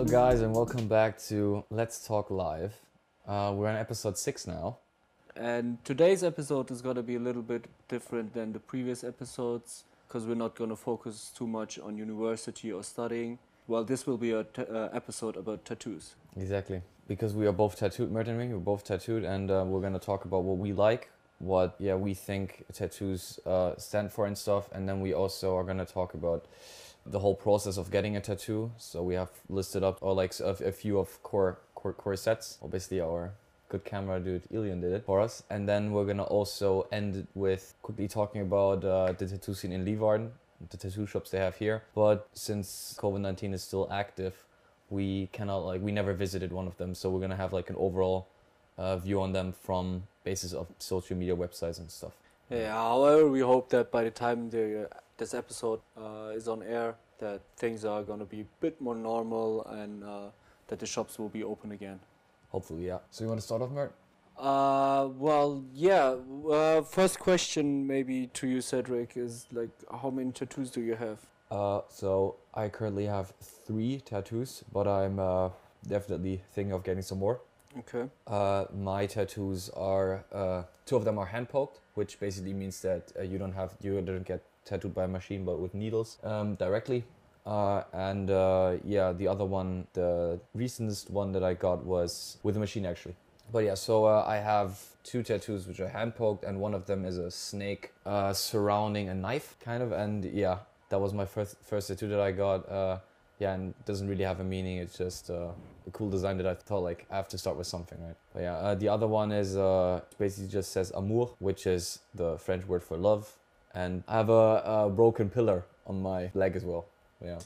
Hello, guys, and welcome back to Let's Talk Live. Uh, we're on episode six now. And today's episode is going to be a little bit different than the previous episodes because we're not going to focus too much on university or studying. Well, this will be a uh, episode about tattoos. Exactly. Because we are both tattooed, Mert and me, we're both tattooed, and uh, we're going to talk about what we like, what yeah we think tattoos uh, stand for and stuff, and then we also are going to talk about the whole process of getting a tattoo. So we have listed up or like a, a few of core core core sets. Obviously, our good camera dude Ilian did it for us, and then we're gonna also end it with quickly talking about uh, the tattoo scene in Leeuwarden, the tattoo shops they have here. But since COVID nineteen is still active, we cannot like we never visited one of them, so we're gonna have like an overall uh, view on them from basis of social media websites and stuff. Yeah, however, we hope that by the time the, uh, this episode uh, is on air, that things are going to be a bit more normal and uh, that the shops will be open again. Hopefully, yeah. So you want to start off, Mert? Uh, well, yeah. Uh, first question, maybe to you, Cedric, is like, how many tattoos do you have? Uh, so I currently have three tattoos, but I'm uh, definitely thinking of getting some more. Okay. Uh, my tattoos are uh, two of them are hand poked, which basically means that uh, you don't have you don't get tattooed by a machine, but with needles um, directly. Uh, and uh, yeah, the other one, the recentest one that I got was with a machine actually. But yeah, so uh, I have two tattoos which are hand poked, and one of them is a snake uh, surrounding a knife, kind of. And yeah, that was my first first tattoo that I got. Uh, yeah, and doesn't really have a meaning. It's just uh, a cool design that I thought like I have to start with something, right? But yeah, uh, the other one is uh, basically just says amour, which is the French word for love, and I have a, a broken pillar on my leg as well. Yeah.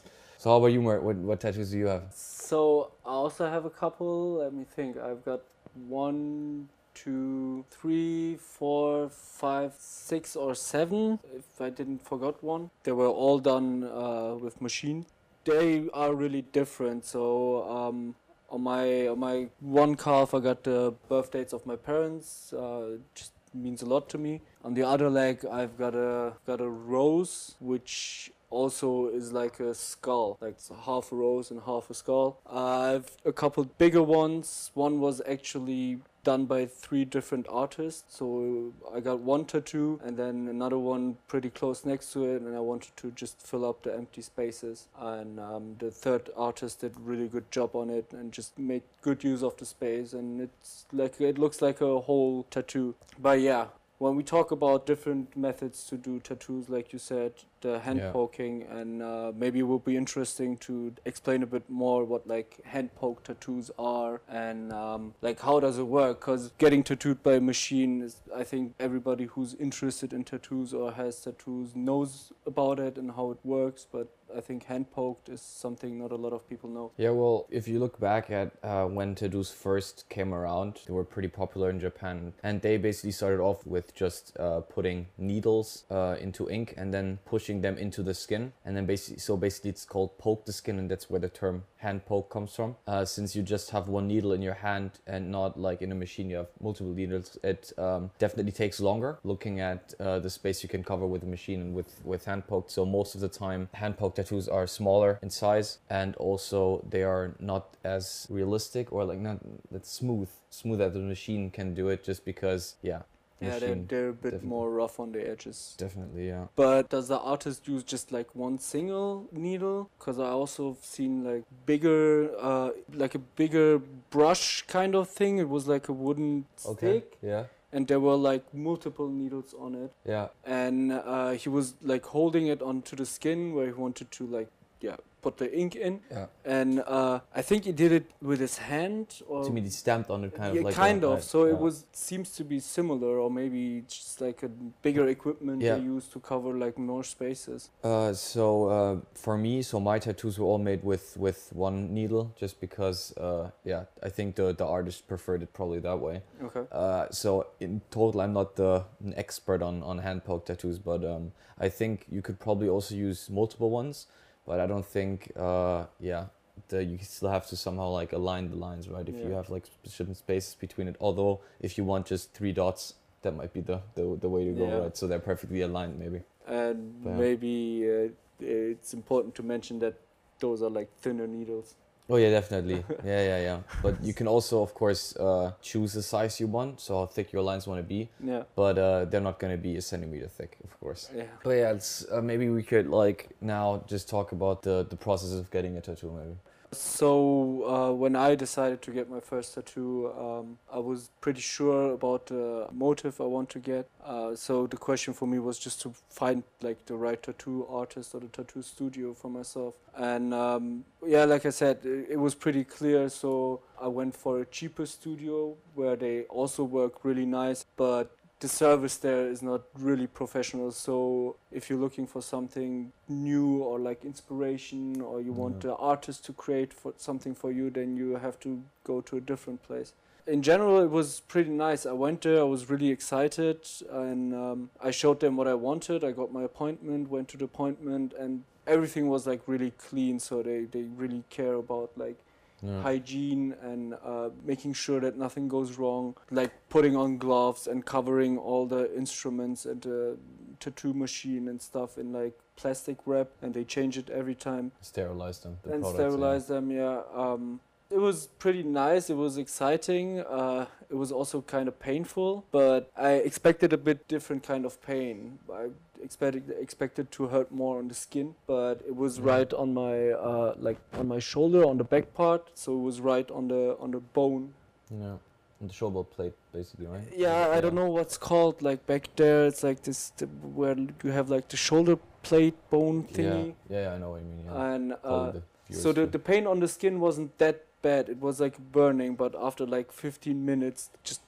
So how about you? What, what tattoos do you have? So I also have a couple. Let me think. I've got one, two, three, four, five, six, or seven. If I didn't forgot one, they were all done uh, with machine. They are really different. So um, on my on my one calf, I got the birth dates of my parents. Uh, just means a lot to me. On the other leg, I've got a got a rose, which also is like a skull, like half a rose and half a skull. I've a couple bigger ones. One was actually done by three different artists. So I got one tattoo and then another one pretty close next to it, and I wanted to just fill up the empty spaces. And um, the third artist did really good job on it and just made good use of the space. And it's like it looks like a whole tattoo. But yeah, when we talk about different methods to do tattoos, like you said, the hand Yeah. poking, and uh, maybe it will be interesting to explain a bit more what like hand poke tattoos are and um, like how does it work? Because getting tattooed by a machine is, I think, everybody who's interested in tattoos or has tattoos knows about it and how it works. But I think hand poked is something not a lot of people know. Yeah, well, if you look back at uh, when tattoos first came around, they were pretty popular in Japan, and they basically started off with just uh, putting needles uh, into ink and then pushing them into the skin, and then basically, so basically, it's called poke the skin, and that's where the term hand poke comes from. Uh, since you just have one needle in your hand and not like in a machine, you have multiple needles. It um, definitely takes longer. Looking at uh, the space you can cover with a machine and with with hand poked, so most of the time, hand poke tattoos are smaller in size and also they are not as realistic or like not that smooth smooth as the machine can do it just because yeah Yeah, they're, they're a bit definitely. more rough on the edges. definitely yeah But does the artist use just like one single needle? Because I also have seen like bigger, uh, like a bigger brush kind of thing. It was like a wooden okay stick, yeah and there were like multiple needles on it. yeah And uh, he was like holding it onto the skin where he wanted to like, yeah, put the ink in. yeah And uh, I think he did it with his hand or to me they stamped on it kind yeah, of like kind of. right, So yeah. it was seems to be similar, or maybe just like a bigger equipment Yeah. they use to cover like more spaces. Uh, so uh, for me, so my tattoos were all made with with one needle, just because. Uh, yeah, I think the the artist preferred it probably that way. Okay. Uh, so in total, I'm not the an expert on on hand poke tattoos, but um, I think you could probably also use multiple ones. But I don't think, uh, yeah, you still have to somehow like align the lines, right? If you have like certain spaces between it. Although if you want just three dots, that might be the the, the way to go, Yeah. right? So they're perfectly aligned, maybe. And Yeah. maybe uh, it's important to mention that those are like thinner needles. Oh yeah, definitely. yeah, yeah, yeah. But you can also, of course, uh, choose the size you want, so how thick your lines want to be. Yeah. But uh, they're not gonna be a centimeter thick, of course. Yeah. But yeah, it's uh, maybe we could like now just talk about the the process of getting a tattoo, maybe. So uh, when I decided to get my first tattoo, um, I was pretty sure about the motive I want to get. Uh, so the question for me was just to find like the right tattoo artist or the tattoo studio for myself. And um, yeah, like I said, it, it was pretty clear. So I went for a cheaper studio where they also work really nice, but the service there is not really professional. So if you're looking for something new or like inspiration, or you want Yeah. the artist to create for something for you, then you have to go to a different place. In general, it was pretty nice. I went there. I was really excited, and um, I showed them what I wanted. I got my appointment, went to the appointment, and everything was like really clean. So they they really care about like Yeah. hygiene and uh, making sure that nothing goes wrong, like putting on gloves and covering all the instruments and the tattoo machine and stuff in like plastic wrap, and they change it every time Sterilize them. The and products, yeah. sterilize them. Yeah, um, it was pretty nice. It was exciting. Uh, it was also kind of painful, but I expected a bit different kind of pain. I expected expected to hurt more on the skin, but it was right on my uh, like on my shoulder on the back part. So it was right on the on the bone. Yeah. The shoulder plate, basically, right? Yeah, I don't know what's called like back there. It's like this the, where you have like the shoulder plate bone Yeah. thingy, yeah, yeah, I know what you mean. Yeah. and uh, the So the, the pain on the skin wasn't that bad. It was like burning, but after like 15 minutes, just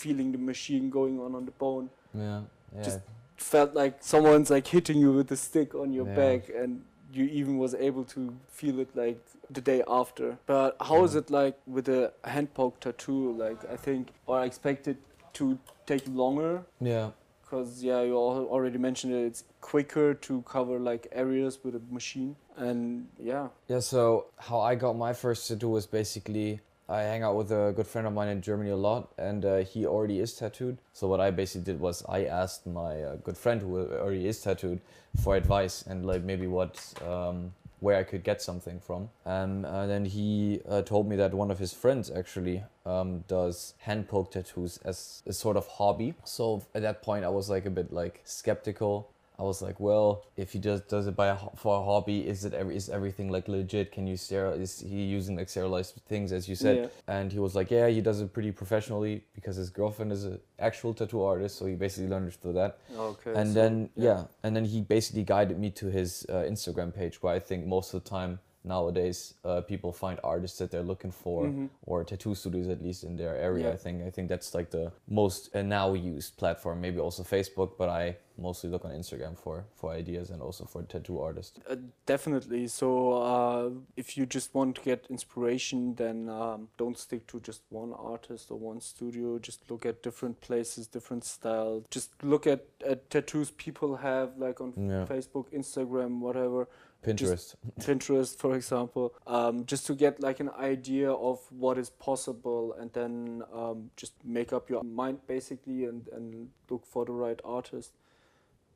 feeling the machine going on on the bone, yeah, yeah. just- felt like someone's like hitting you with a stick on your Yeah. back, and you even was able to feel it like the day after. But how is Yeah. it like with a hand poke tattoo? Like I think, or I expected to take longer. yeah. Because yeah, you already mentioned it. It's quicker to cover like areas with a machine, and yeah, Yeah, so how I got my first tattoo was basically I hang out with a good friend of mine in Germany a lot, and uh, he already is tattooed. So what I basically did was I asked my uh, good friend who already is tattooed for advice and like maybe what um, where I could get something from. Um, and then he uh, told me that one of his friends actually um, does hand poke tattoos as a sort of hobby. So at that point, I was like a bit like skeptical. I was like, well, if he does does it by a, for a hobby, is it every, is everything like legit? Can you steril? Is he using like sterilized things as you said? Yeah. And he was like, yeah, he does it pretty professionally because his girlfriend is an actual tattoo artist, so he basically learned through that okay. and so, then yeah. and then he basically guided me to his uh, instagram page where i think most of the time nowadays uh, people find artists that they're looking for Mhm. or tattoo studios at least in their area i think i think that's like the most uh, now used platform maybe also facebook but i mostly look on instagram for for ideas and also for tattoo artists Uh, definitely. So, uh, if you just want to get inspiration, then um, don't stick to just one artist or one studio. Just look at different places, different style. Just look at, at tattoos people have, like on yeah Facebook, Instagram, whatever, pinterest Pinterest, for example. Um, just to get like an idea of what is possible, and then um, just make up your mind basically, and and look for the right artist.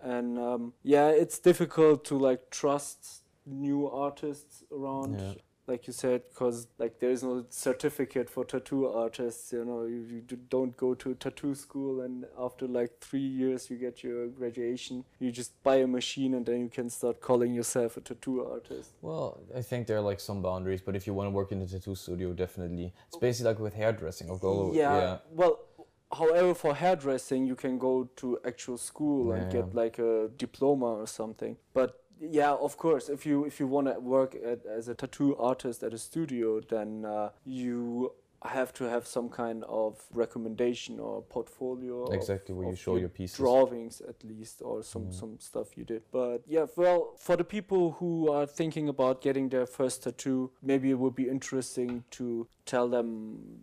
And um, yeah, it's difficult to like trust new artists around Yeah. Like you said because like there is no certificate for tattoo artists you know you, you don't go to tattoo school and after like three years you get your graduation you just buy a machine and then you can start calling yourself a tattoo artist. Well i think there are like some boundaries but if you want to work in a tattoo studio definitely. It's oh. basically like with hairdressing or go yeah, yeah. well however for hairdressing you can go to actual school and Yeah. get like a diploma or something but yeah of course. If you if you want to work at, as a tattoo artist at a studio then uh, you have to have some kind of recommendation or portfolio. of- Exactly, where you of show your pieces. drawings at least or some Mm. some stuff you did but yeah well for the people who are thinking about getting their first tattoo maybe it would be interesting to tell them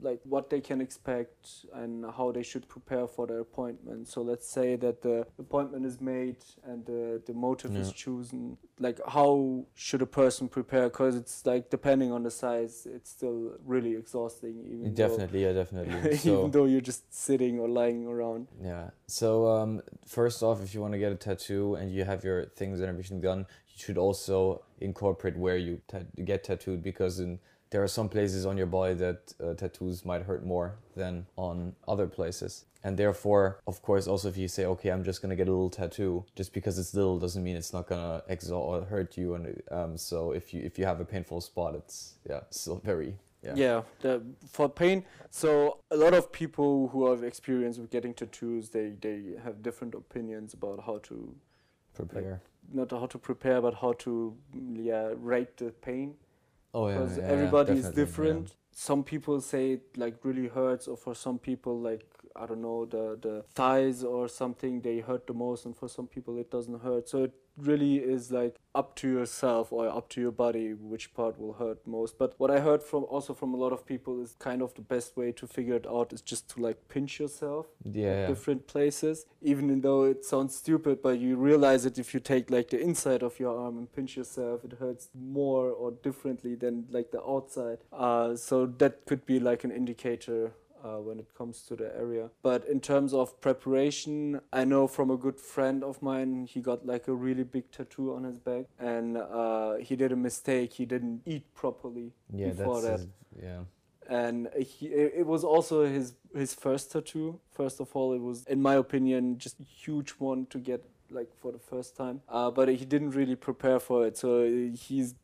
like what they can expect and how they should prepare for their appointment so let's say that the appointment is made and the, the motive is chosen like how should a person prepare because it's like depending on the size it's still really exhausting even though- Definitely, yeah, definitely. So even though you're just sitting or lying around Yeah. So um, first off, if you want to get a tattoo and you have your things and everything done, you should also incorporate where you ta- get tattooed because in, there are some places on your body that uh, tattoos might hurt more than on other places. And therefore, of course, also if you say, okay, I'm just gonna get a little tattoo, just because it's little doesn't mean it's not gonna exalt or hurt you. And um, so if you if you have a painful spot, it's yeah, still very yeah. Yeah, the, for pain. So a lot of people who have experience with getting tattoos, they they have different opinions about how to prepare. not how to prepare, but how to mm, yeah rate the pain oh yeah, because yeah, yeah, everybody is definitely, yeah. different. Some people say it like really hurts, or for some people like I don't know the the thighs or something they hurt the most, and for some people it doesn't hurt. So it really is like up to yourself or up to your body which part will hurt most. But what I heard from also from a lot of people is kind of the best way to figure it out is just to like pinch yourself Yeah, different places. Even though it sounds stupid but you realize that if you take like the inside of your arm and pinch yourself it hurts more or differently than like the outside. Uh, so that could be like an indicator uh, when it comes to the area but in terms of preparation i know from a good friend of mine he got like a really big tattoo on his back and uh, he did a mistake he didn't eat properly yeah, before that's that. his- yeah. and he, it was also his his first tattoo. First of all, it was, in my opinion, just a huge one to get like for the first time. Uh, but he didn't really prepare for it, so he's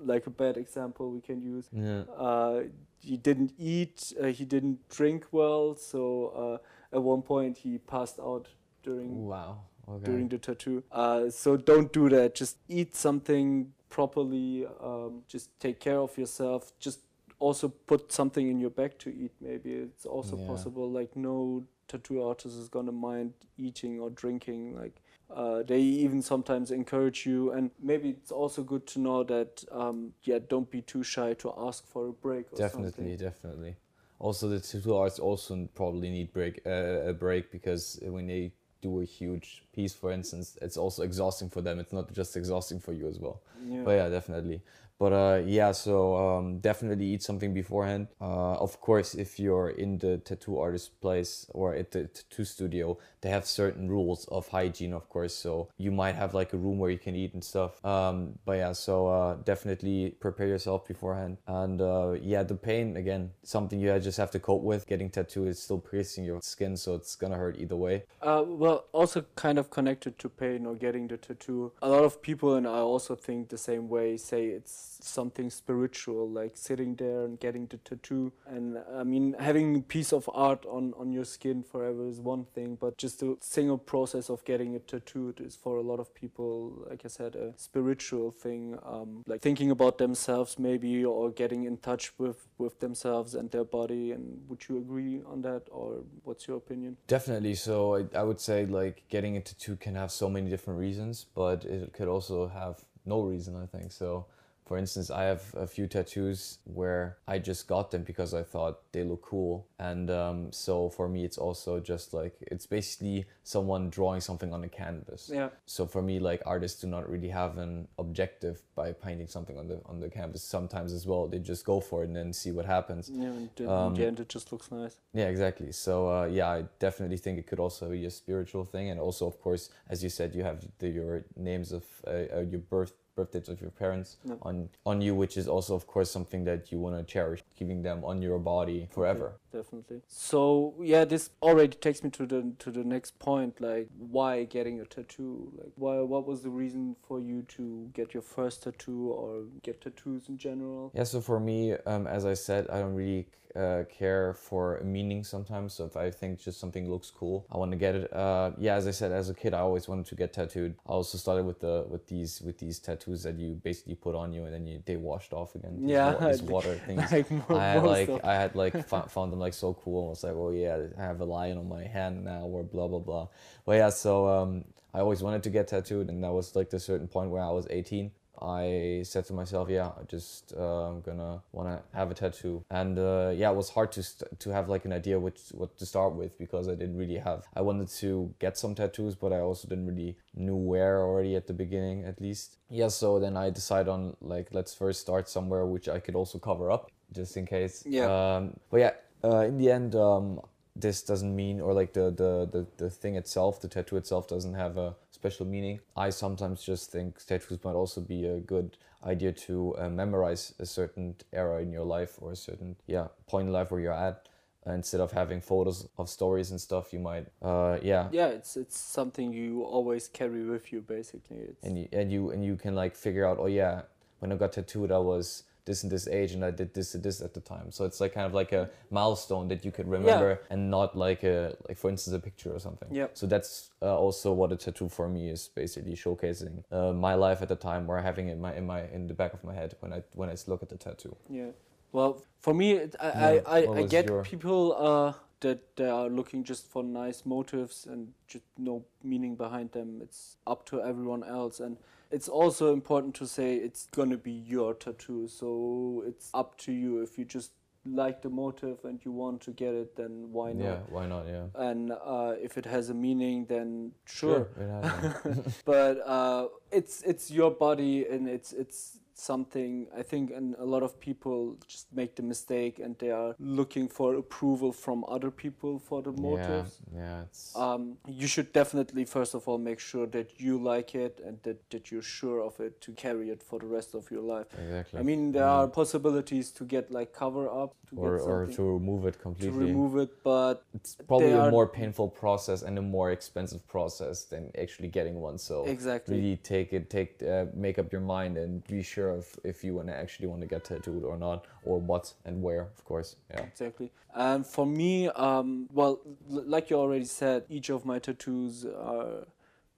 like a bad example we can use. Yeah. Uh, he didn't eat, uh, he didn't drink well, so uh, at one point he passed out during Wow. Okay. during the tattoo. Uh, so don't do that. Just eat something properly. Um, just take care of yourself. Just also put something in your bag to eat. Maybe it's also Yeah. possible. Like no tattoo artist is gonna mind eating or drinking. Like uh, they even sometimes encourage you, and maybe it's also good to know that um, yeah, don't be too shy to ask for a break. Or definitely something. definitely also the tattoo artists also probably need break uh, a break because when they do a huge piece for instance it's also exhausting for them it's not just exhausting for you as well Yeah. but yeah definitely but uh, yeah so um, definitely eat something beforehand. Uh, of course if you're in the tattoo artist place or at the tattoo studio they have certain rules of hygiene of course. So you might have like a room where you can eat and stuff. Um, but yeah so uh, definitely prepare yourself beforehand. And uh, yeah the pain again something you just have to cope with. Getting tattoo is still piercing your skin so it's gonna hurt either way. Uh, well, also kind of connected to pain or getting the tattoo. A lot of people, and I also think the same way, say it's something spiritual, like sitting there and getting the tattoo. And I mean, having a piece of art on, on your skin forever is one thing, but just the single process of getting it tattooed is for a lot of people, like I said, a spiritual thing. Um, like thinking about themselves, maybe, or getting in touch with, with themselves and their body. And would you agree on that, or what's your opinion? Definitely. So I, I would say like getting a tattoo can have so many different reasons, but it could also have no reason. I think so. For instance, I have a few tattoos where I just got them because I thought they look cool, and um, so for me, it's also just like it's basically someone drawing something on a canvas. Yeah. So for me, like artists do not really have an objective by painting something on the on the canvas. Sometimes as well, they just go for it and then see what happens. Yeah, and in Um, the end, it just looks nice. Yeah, exactly. So uh, yeah, I definitely think it could also be a spiritual thing, and also, of course, as you said, you have the, your names of uh, uh, your birth birthdays of your parents Yeah. on on you, which is also, of course, something that you want to cherish, keeping them on your body forever. Definitely. So yeah, this already takes me to the to the next point. Like, why getting a tattoo? Like, why? What was the reason for you to get your first tattoo or get tattoos in general? Yeah. So for me, um, as I said, I don't really uh, care for a meaning sometimes. So if I think just something looks cool, I want to get it. Uh, yeah, as I said, as a kid, I always wanted to get tattooed. I also started with the with these with these tattoos that you basically put on you and then you they washed off again. These Yeah, wa- these water things. like I had like I had like fo- found them like so cool. I was like, oh yeah, I have a lion on my hand now, or blah blah blah. But yeah, so um, I always wanted to get tattooed, and that was like the certain point where I was 18. I said to myself, yeah, I just uh, I'm gonna want to have a tattoo, and uh, yeah, it was hard to st- to have like an idea which what to start with because I didn't really have. I wanted to get some tattoos, but I also didn't really knew where already at the beginning, at least. Yeah, so then I decided on like let's first start somewhere which I could also cover up just in case. Yeah. Um, but yeah, uh, in the end, um, this doesn't mean or like the, the the the thing itself the tattoo itself doesn't have a special meaning. I sometimes just think tattoos might also be a good idea to uh, memorize a certain era in your life or a certain yeah point in life where you're at. Instead of having photos of stories and stuff you might uh yeah. Yeah, it's it's something you always carry with you, basically. It's, and you and you and you can like figure out oh yeah when i got tattooed i was this and this age and i did this and this at the time. So it's like kind of like a milestone that you could remember and not like a like for instance a picture or something. Yeah. so that's uh, also what a tattoo for me is basically showcasing uh, my life at the time or having it in my in my in the back of my head when i when i look at the tattoo. Yeah. Well, for me, I, Yeah, I, I, I get your- people uh, that they are looking just for nice motives and just no meaning behind them. It's up to everyone else. And it's also important to say it's going to be your tattoo. So it's up to you. If you just like the motive and you want to get it, then why not? yeah why not yeah And uh, if it has a meaning, then sure. it has but uh, it's it's your body and it's it's something I think and a lot of people just make the mistake and they are looking for approval from other people for the motives. yeah yeah it's Um, you should definitely first of all make sure that you like it and that, that you're sure of it to carry it for the rest of your life. exactly I mean there Yeah. are possibilities to get like cover up to or, get or to remove it completely. to remove it, but it's probably a more painful process and a more expensive process than actually getting one so exactly. really take it take uh, make up your mind and be sure of if you want to actually want to get tattooed or not or what and where of course yeah Exactly. And for me, um, well, like you already said, each of my tattoos are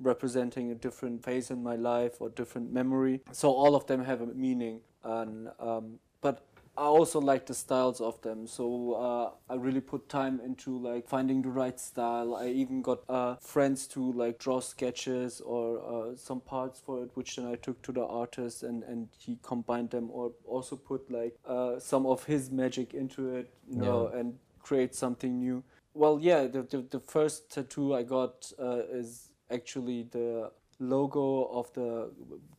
representing a different phase in my life or different memory. So all of them have a meaning. And um, but I also like the styles of them. So uh, I really put time into like finding the right style. I even got uh, friends to like draw sketches or uh, some parts for it, which then I took to the artist and, and he combined them or also put like uh, some of his magic into it, you know, Yeah. and create something new. Well, yeah, the, the, the first tattoo I got uh, is actually the logo of the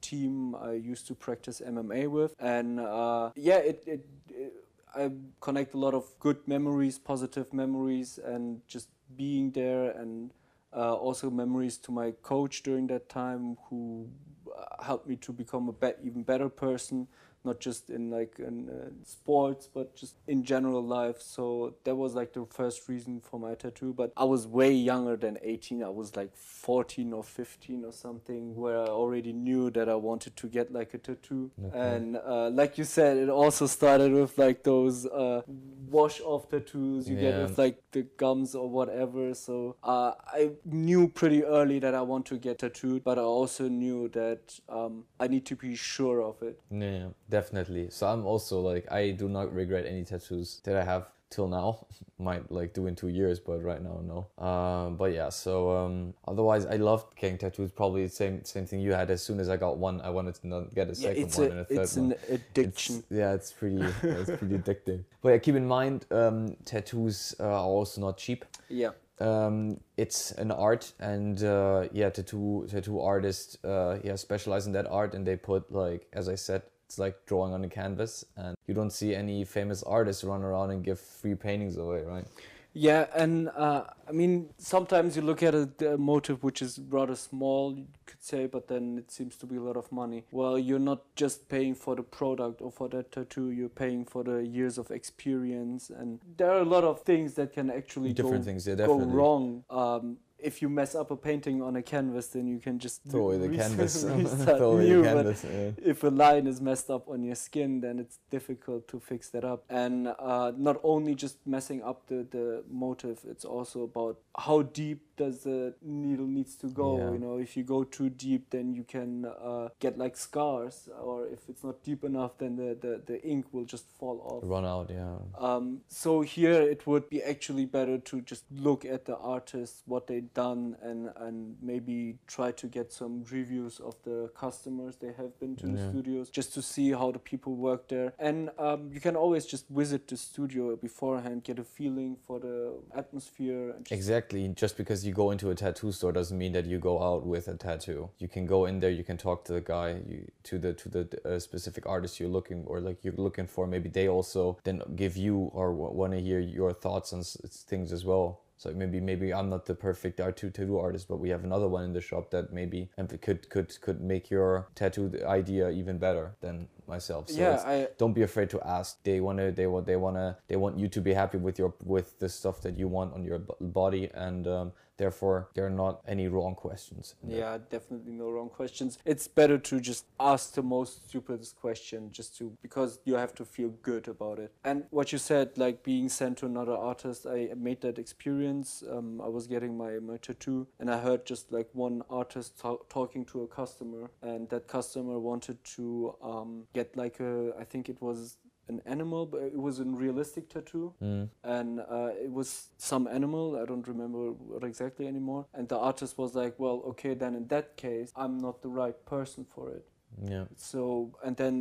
team I used to practice MMA with, and uh, yeah, it, it, it I connect a lot of good memories, positive memories, and just being there, and uh, also memories to my coach during that time who uh, helped me to become a bet even better person not just in like in uh, sports but just in general life. So that was like the first reason for my tattoo. But i was way younger than 18 i was like 14 or 15 or something where i already knew that i wanted to get like a tattoo. Okay. and uh, like you said it also started with like those uh, wash off tattoos you get with like the gums or whatever. So uh, i knew pretty early that i want to get tattooed but i also knew that um, i need to be sure of it. Yeah, definitely. So I'm also like I do not regret any tattoos that I have till now. Might like do in two years, but right now no. Um, but yeah. So um, otherwise, I loved getting tattoos. Probably the same same thing you had. As soon as I got one, I wanted to not get a yeah second one a and a third it's one. an addiction It's, yeah, it's pretty it's pretty addictive. But yeah, keep in mind, um, tattoos uh, are also not cheap. yeah um, it's an art and uh, yeah tattoo tattoo artists uh, yeah specialize in that art and they put like as i said it's like drawing on a canvas and you don't see any famous artists run around and give free paintings away right Yeah, and uh, I mean, sometimes you look at a, a motive which is rather small, you could say, but then it seems to be a lot of money. Well, you're not just paying for the product or for that tattoo, you're paying for the years of experience, and there are a lot of things that can actually different go, things yeah go wrong um, if you mess up a painting on a canvas, then you can just throw away the re- canvas. throw away the canvas. yeah. if a line is messed up on your skin, then it's difficult to fix that up. And uh, not only just messing up the, the motive, it's also about how deep does the needle needs to go. Yeah. You know, if you go too deep, then you can uh, get like scars, or if it's not deep enough, then the, the, the ink will just fall off. Run out, yeah. Um, so here it would be actually better to just look at the artists, what they've done, and and maybe try to get some reviews of the customers they have been to the studios, just to see how the people work there. And um, you can always just visit the studio beforehand, get a feeling for the atmosphere. And just Exactly. Just because you go into a tattoo store doesn't mean that you go out with a tattoo. You can go in there. You can talk to the guy, you, to the to the uh, specific artist you're looking or like you're looking for. Maybe they also then give you or w- want to hear your thoughts on things as well. So maybe maybe I'm not the perfect tattoo tattoo artist, but we have another one in the shop that maybe could could could make your tattoo idea even better than myself. So yeah, I don't be afraid to ask they want to they want they want to they want you to be happy with your with the stuff that you want on your body and um, therefore there are not any wrong questions. Yeah, definitely no wrong questions. It's better to just ask the most stupidest question just to because you have to feel good about it. And what you said, like being sent to another artist, I made that experience. Um, I was getting my, my tattoo and I heard just like one artist ta- talking to a customer and that customer wanted to um, get like a, I think it was an animal, but it was a realistic tattoo. Mm. and uh, it was some animal i don't remember what exactly anymore. And the artist was like well okay then in that case i'm not the right person for it. Yeah. So and then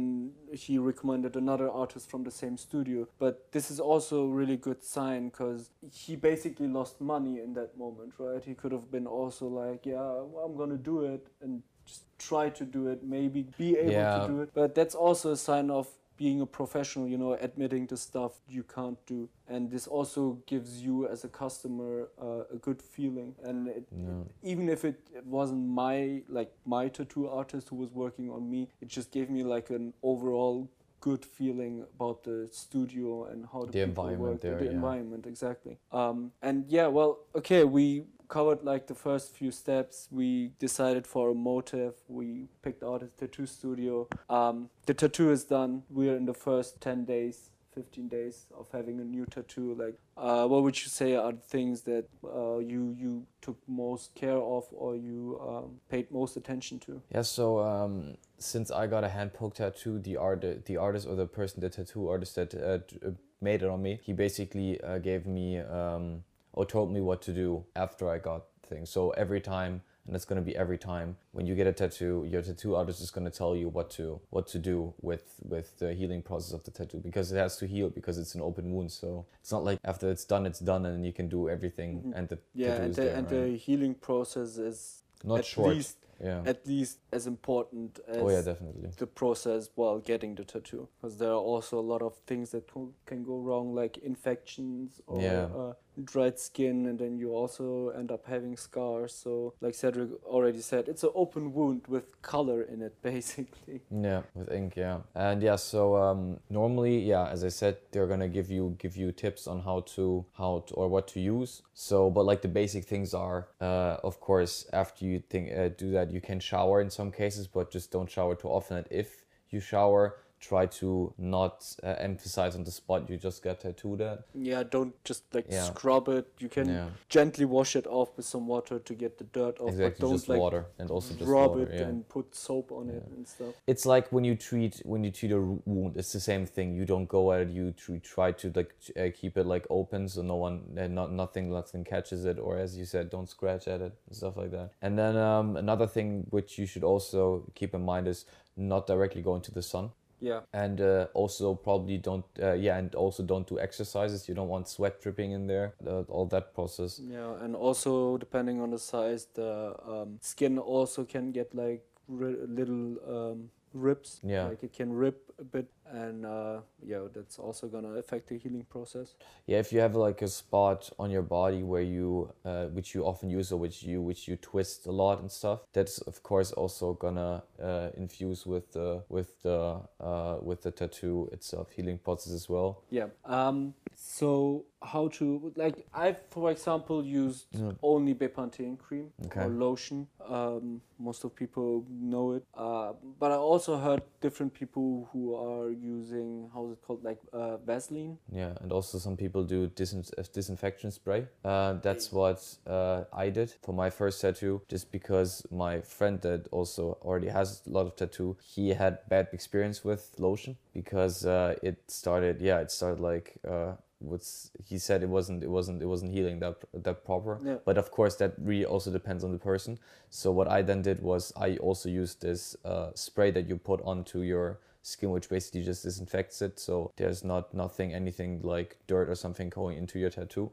he recommended another artist from the same studio. But this is also a really good sign because he basically lost money in that moment right? He could have been also like yeah well, i'm gonna do it and just try to do it maybe be able Yeah. to do it. But that's also a sign of being a professional you know admitting the stuff you can't do. And this also gives you as a customer uh, a good feeling. And it, no even if it wasn't my like my tattoo artist who was working on me it just gave me like an overall good feeling about the studio and how the, The people environment work, there, the yeah. environment exactly. Um, and yeah well okay we covered like the first few steps. We decided for a motive we picked out a tattoo studio. Um, the tattoo is done. We're in the first 10 days 15 days of having a new tattoo. Like uh, what would you say are the things that uh, you you took most care of or you um, paid most attention to? Yeah so um since i got a hand poke tattoo the art the artist or the person the tattoo artist that uh, made it on me he basically uh, gave me um or told me what to do after i got things so every time and it's going to be every time when you get a tattoo your tattoo artist is going to tell you what to what to do with with the healing process of the tattoo because it has to heal because it's an open wound so it's not like after it's done it's done and you can do everything Mhm. and the yeah and, is the, there, and right? the healing process is not at short least yeah at least as important as oh yeah definitely the process while getting the tattoo because there are also a lot of things that can go wrong like infections or Yeah. uh, dried skin and then you also end up having scars so like cedric already said it's an open wound with color in it basically Yeah, with ink, yeah. And yeah, so um, normally, yeah, as I said, they're gonna give you give you tips on how to how to, or what to use. So, but like the basic things are, uh, of course, after you think uh, do that, you can shower in some cases, but just don't shower too often. And if you shower, try to not uh, emphasize on the spot you just got tattooed at. yeah don't just like Yeah. scrub it you can Yeah, gently wash it off with some water to get the dirt off exactly. but don't Just like water and also just rub water. it yeah. and put soap on it and stuff it's like when you treat when you treat a wound it's the same thing you don't go at it you tr- try to like uh, keep it like open so no one uh, not nothing nothing catches it or as you said don't scratch at it and stuff like that and then um, another thing which you should also keep in mind is not directly going to the sun yeah and uh, also probably don't uh, yeah and also don't do exercises you don't want sweat dripping in there uh, all that process Yeah, and also depending on the size, the um, skin also can get like ri- little um, rips. Yeah. like it can rip a bit, and uh, yeah, that's also gonna affect the healing process. Yeah, if you have like a spot on your body where you, uh, which you often use or which you which you twist a lot and stuff, that's of course also gonna uh, infuse with the with the uh, with the tattoo itself healing process as well. Yeah. Um. So how to like I've for example used Yeah. only Bepanthen cream Okay. or lotion. Um, most of people know it, uh, but I also heard different people who are using how's it called like uh, Vaseline. Yeah, and also some people do disin- uh, disinfection spray. Uh, that's what uh, I did for my first tattoo, just because my friend that also already has a lot of tattoo, he had bad experience with lotion because uh, it started. Yeah, it started like. Uh, what's he said it wasn't it wasn't it wasn't healing that that proper Yeah. but of course that really also depends on the person so what i then did was i also used this uh, spray that you put onto your skin which basically just disinfects it so there's not nothing anything like dirt or something going into your tattoo.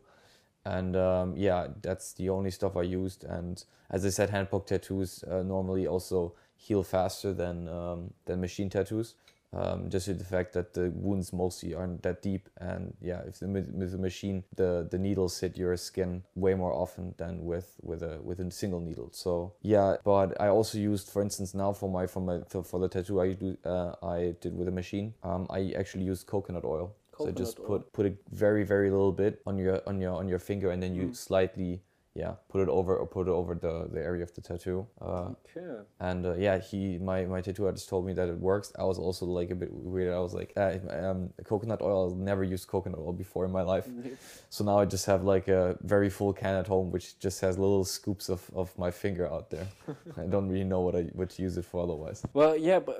And um, yeah that's the only stuff i used and as i said hand poke tattoos uh, normally also heal faster than um, than machine tattoos um, just with the fact that the wounds mostly aren't that deep and yeah if the, with the machine the the needles hit your skin way more often than with with a with a single needle. So yeah but i also used for instance now for my for my for, for the tattoo i do uh, i did with a machine um, i actually used coconut oil. So just put put a very very little bit on your on your on your finger and then you Mm. slightly yeah put it over or put it over the the area of the tattoo uh, Okay. and uh, yeah he my my tattoo artist told me that it works. I was also like a bit weird. I was like uh, um, coconut oil i've never used coconut oil before in my life. So now i just have like a very full can at home which just has little scoops of, of my finger out there. I don't really know what i what to use it for otherwise. Well, yeah, but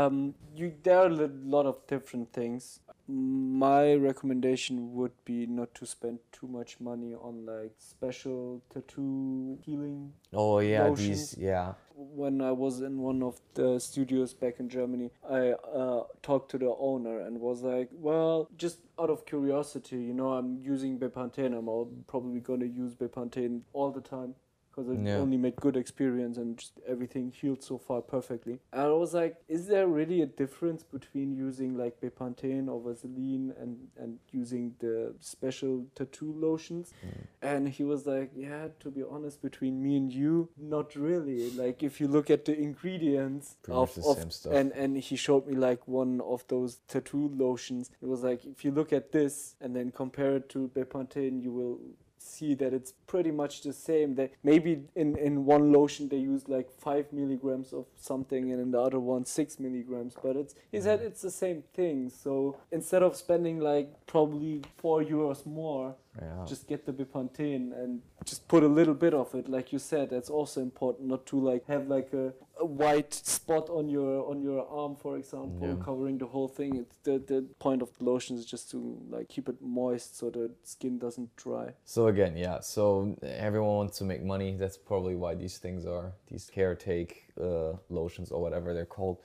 um, you there are a lot of different things. My recommendation would be not to spend too much money on like special tattoo healing. oh yeah Lotions. these yeah When I was in one of the studios back in Germany, I uh, talked to the owner and was like, "Well, just out of curiosity, you know, I'm using Bepanthen. I'm all, probably gonna use Bepanthen all the time." Because I Yeah. only made good experience and just everything healed so far perfectly. And I was like, is there really a difference between using like Bepanthen or Vaseline and, and using the special tattoo lotions? Mm. And he was like, yeah, to be honest, between me and you, not really. Like if you look at the ingredients Pretty of, the of same stuff. and and he showed me like one of those tattoo lotions. It was like if you look at this and then compare it to Bepanthen, you will see that it's pretty much the same that maybe in in one lotion they use like five milligrams of something and in the other one six milligrams but it's he said mm. it's the same thing. So instead of spending like probably four euros more yeah just get the Bepanthen and just put a little bit of it like you said that's also important not to like have like a, a white spot on your on your arm for example Yeah. covering the whole thing it's the, the point of the lotion is just to like keep it moist so the skin doesn't dry So again, yeah. So everyone wants to make money. That's probably why these things are these caretake uh, lotions or whatever they're called.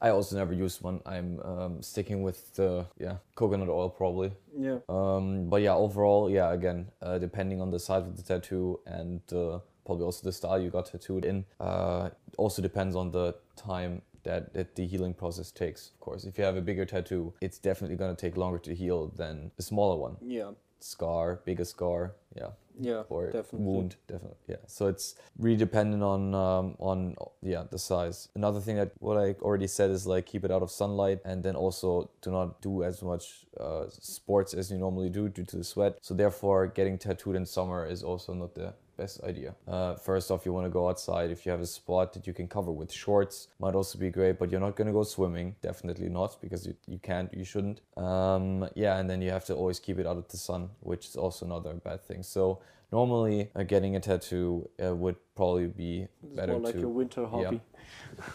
I also never used one. I'm um, sticking with the yeah coconut oil probably. yeah Um, but yeah, overall, yeah. Again, uh, depending on the size of the tattoo and uh, probably also the style you got tattooed in, uh, also depends on the time that, that the healing process takes. Of course, if you have a bigger tattoo, it's definitely gonna take longer to heal than a smaller one yeah scar, bigger scar, yeah, yeah or definitely wound, definitely, yeah. So it's really dependent on um, on yeah the size. Another thing that what I already said is like keep it out of sunlight, and then also do not do as much uh, sports as you normally do due to the sweat. So therefore, getting tattooed in summer is also not the best idea. Uh, first off, you want to go outside. If you have a spot that you can cover with shorts, might also be great. But you're not gonna go swimming, definitely not, because you, you can't, you shouldn't. Um, yeah, and then you have to always keep it out of the sun, which is also another bad thing. So normally, uh, getting a tattoo uh, would probably be it's better more like to a winter hobby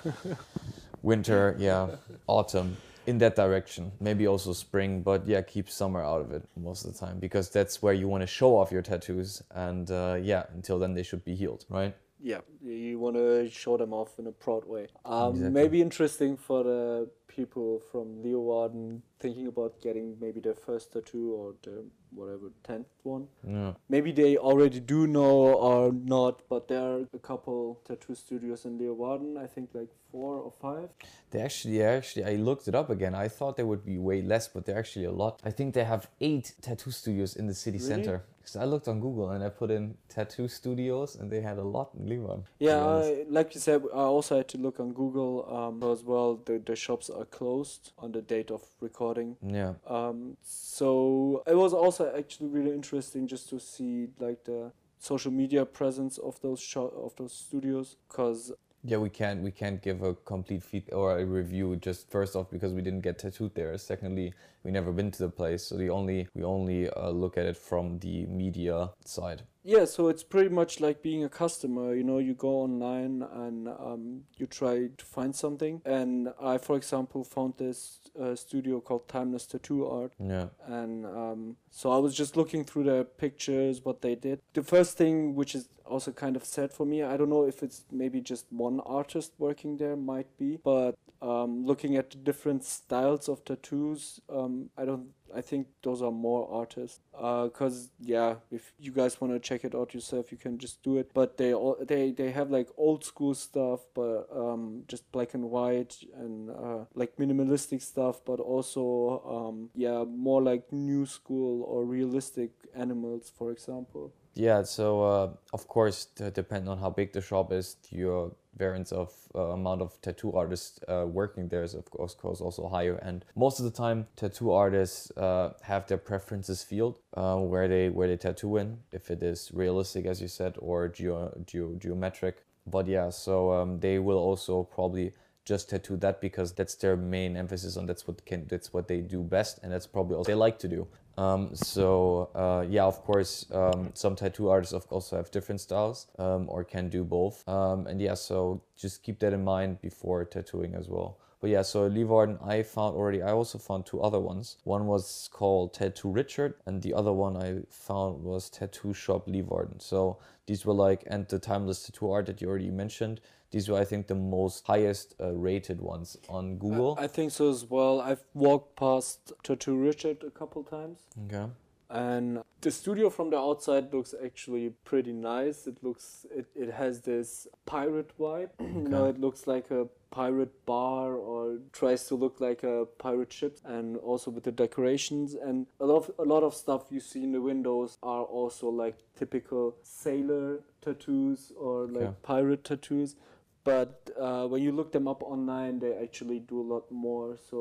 winter, yeah, autumn in that direction. Maybe also spring, but yeah, keep summer out of it most of the time because that's where you want to show off your tattoos. And uh, yeah, until then they should be healed, right? Yeah you want to show them off in a proud way um, Exactly. maybe interesting for the people from leeuwarden thinking about getting maybe their first tattoo or the whatever 10th one Yeah. maybe they already do know or not but there are a couple tattoo studios in leeuwarden i think like four or five They actually, actually, I looked it up again. I thought there would be way less, but they're actually a lot. I think they have eight tattoo studios in the city Really? center. Because I looked on Google and I put in tattoo studios, and they had a lot in Leeuwarden. Yeah. I, like you said, I also had to look on Google um, as well. The, the shops are closed on the date of recording. Yeah. Um, so it was also actually really interesting just to see like the social media presence of those sho- of those studios because Yeah, we can't we can't give a complete feed or a review just first off because we didn't get tattooed there. Secondly, we never been to the place, so the only we only uh, look at it from the media side. Yeah, so it's pretty much like being a customer. You know, you go online and um, you try to find something. And I, for example, found this uh, studio called Timeless Tattoo Art. Yeah. And um, so I was just looking through their pictures, what they did. The first thing, which is also kind of sad for me, I don't know if it's maybe just one artist working there, might be, but um, looking at the different styles of tattoos, um, I don't. I think those are more artists. Uh, cause yeah, if you guys want to check it out yourself, you can just do it. But they all they they have like old school stuff, but um, just black and white and uh, like minimalistic stuff, but also um, yeah, more like new school or realistic animals, for example. Yeah, so uh, of course, depending on how big the shop is, your variance of uh, amount of tattoo artists uh, working there is of course, also higher. And most of the time, tattoo artists uh, have their preferences field uh, where they where they tattoo in, if it is realistic, as you said, or geo, geo geometric. But yeah, so um, they will also probably just tattoo that because that's their main emphasis on that's what can that's what they do best and that's probably what they like to do um, so uh, yeah of course um, some tattoo artists also have different styles um, or can do both um, and yeah so just keep that in mind before tattooing as well but yeah, so Leeuwarden, I found already, I also found two other ones. One was called Tattoo Richard, and the other one I found was Tattoo Shop Leeuwarden. So these were like, and the Timeless Tattoo Art that you already mentioned, these were, I think, the most highest uh, rated ones on Google. I think so as well. I've walked past Tattoo Richard a couple times. okay. and the studio from the outside looks actually pretty nice it looks it, it has this pirate vibe you know it looks like a pirate bar or tries to look like a pirate ship and also with the decorations and a lot of, a lot of stuff you see in the windows are also like typical sailor tattoos or like Okay. pirate tattoos but uh, when you look them up online they actually do a lot more. So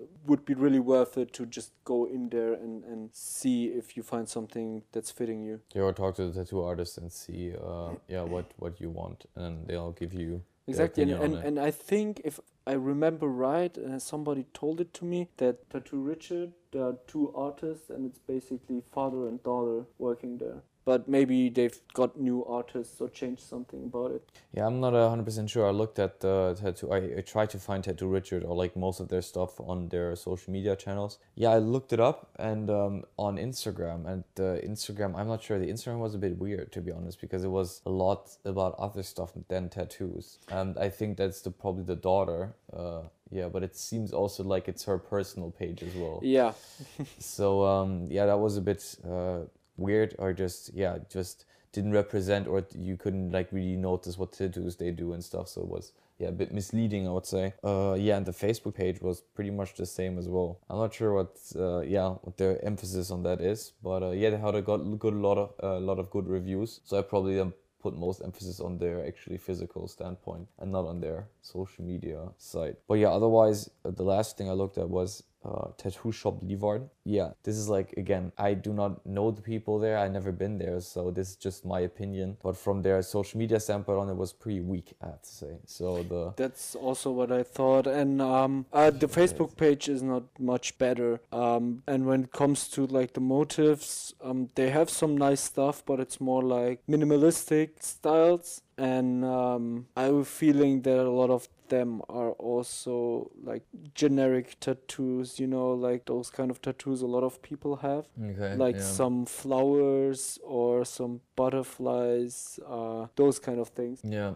uh, would be really worth it to just go in there and, and see if you find something that's fitting you. You or talk to the tattoo artist and see, uh, yeah, what, what you want, and they'll give you exactly and, and, and i think if i remember right uh, somebody told it to me that tattoo richard there are two artists and it's basically father and daughter working there but maybe they've got new artists or changed something about it Yeah, I'm not hundred percent sure. I looked at the tattoo. I, I tried to find Tattoo Richard or like most of their stuff on their social media channels. Yeah, I looked it up and um, on Instagram and the Instagram. I'm not sure. The Instagram was a bit weird to be honest because it was a lot about other stuff than tattoos. And I think that's the probably the daughter. Uh, yeah, but it seems also like it's her personal page as well yeah so um yeah that was a bit uh weird or just yeah just didn't represent or you couldn't like really notice what tattoos they do and stuff. So it was yeah a bit misleading i would say. Uh yeah and the facebook page was pretty much the same as well. I'm not sure what uh yeah what their emphasis on that is but uh, yeah they had a got good lot of a lot of good reviews. So i probably um, put most emphasis on their actually physical standpoint and not on their social media site. But yeah, otherwise, uh, the last thing I looked at was uh, Tattoo Shop Livard. Yeah, this is like, again, I do not know the people there. i never been there, so this is just my opinion. But from their social media standpoint on, it was pretty weak, I have to say. So the. That's also what I thought, and um, uh, the Facebook page is not much better. Um, and when it comes to like the motives, um, they have some nice stuff, but it's more like minimalistic styles. And um, I have a feeling that a lot of them are also like generic tattoos, you know, like those kind of tattoos a lot of people have Okay. like yeah. some flowers or some butterflies, uh, those kind of things. Yeah.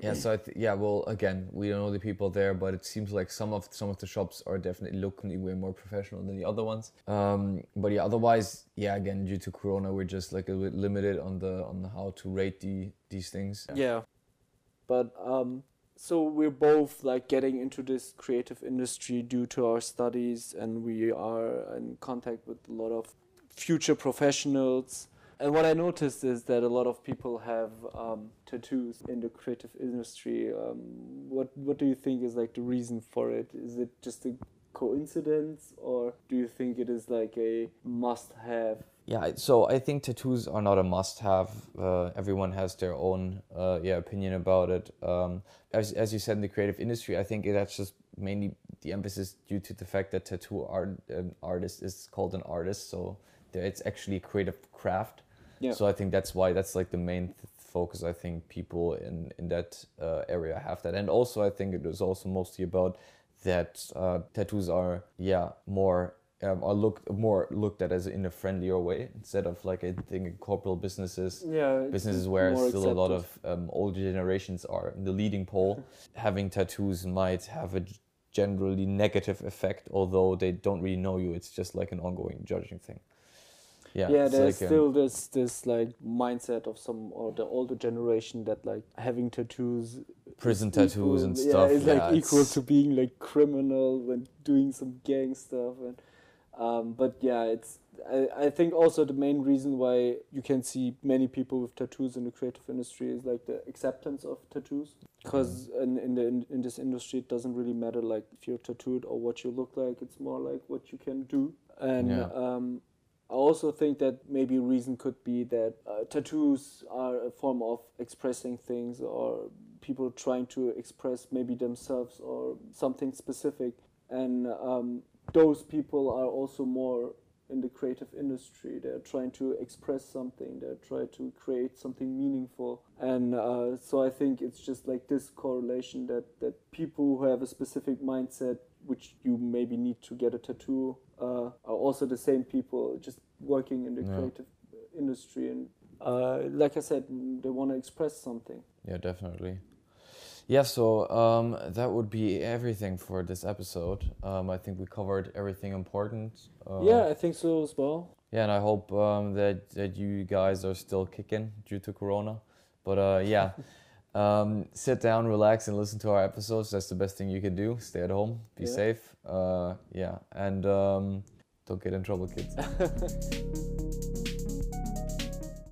Yeah, so th- yeah, well, again, we don't know the people there, but it seems like some of some of the shops are definitely looking way more professional than the other ones. Um, but yeah, otherwise, yeah, again, due to Corona, we're just like a bit limited on the on how to rate the these things. Yeah. But um so we're both like getting into this creative industry due to our studies and we are in contact with a lot of future professionals And what I noticed is that a lot of people have um, tattoos in the creative industry. Um, what what do you think is like the reason for it? Is it just a coincidence, or do you think it is like a must-have? Yeah, so I think tattoos are not a must-have. Uh, everyone has their own uh, yeah opinion about it. Um, as as you said in the creative industry, I think that's just mainly the emphasis due to the fact that tattoo art an artist is called an artist, so it's actually a creative craft. Yeah. So I think that's why that's like the main th- focus. I think people in in that uh, area have that, and also I think it is also mostly about that uh, tattoos are yeah more um, are looked more looked at as in a friendlier way instead of like I think in corporate businesses. Yeah, businesses where still a lot of um, older generations are in the leading pole. Having tattoos might have a generally negative effect although they don't really know you. It's just like an ongoing judging thing yeah yeah there's like, um, still this this like mindset of some or the older generation that like having tattoos Prison tattoos and equal- stuff, yeah, is yeah, like equal to being like criminal when doing some gang stuff and um, but yeah it's I, I think also the main reason why you can see many people with tattoos in the creative industry is like the acceptance of tattoos. Because in, in the in, in this industry it doesn't really matter like if you're tattooed or what you look like it's more like what you can do. And Yeah. um, I also think that maybe a reason could be that uh, tattoos are a form of expressing things or people trying to express maybe themselves or something specific. And um, those people are also more in the creative industry. They're trying to express something, they're trying to create something meaningful. And uh, so I think it's just like this correlation that, that people who have a specific mindset, which you maybe need to get a tattoo, uh, also the same people just working in the Yeah. creative industry. And uh, like I said, they want to express something. Yeah, definitely. Yeah, so um, that would be everything for this episode. Um, I think we covered everything important. Uh, yeah, I think so as well. Yeah, and I hope um, that that you guys are still kicking due to Corona. But uh, yeah, um, sit down, relax, and listen to our episodes. That's the best thing you can do. Stay at home, be Yeah. safe. Uh, yeah, and um, don't get in trouble, kids.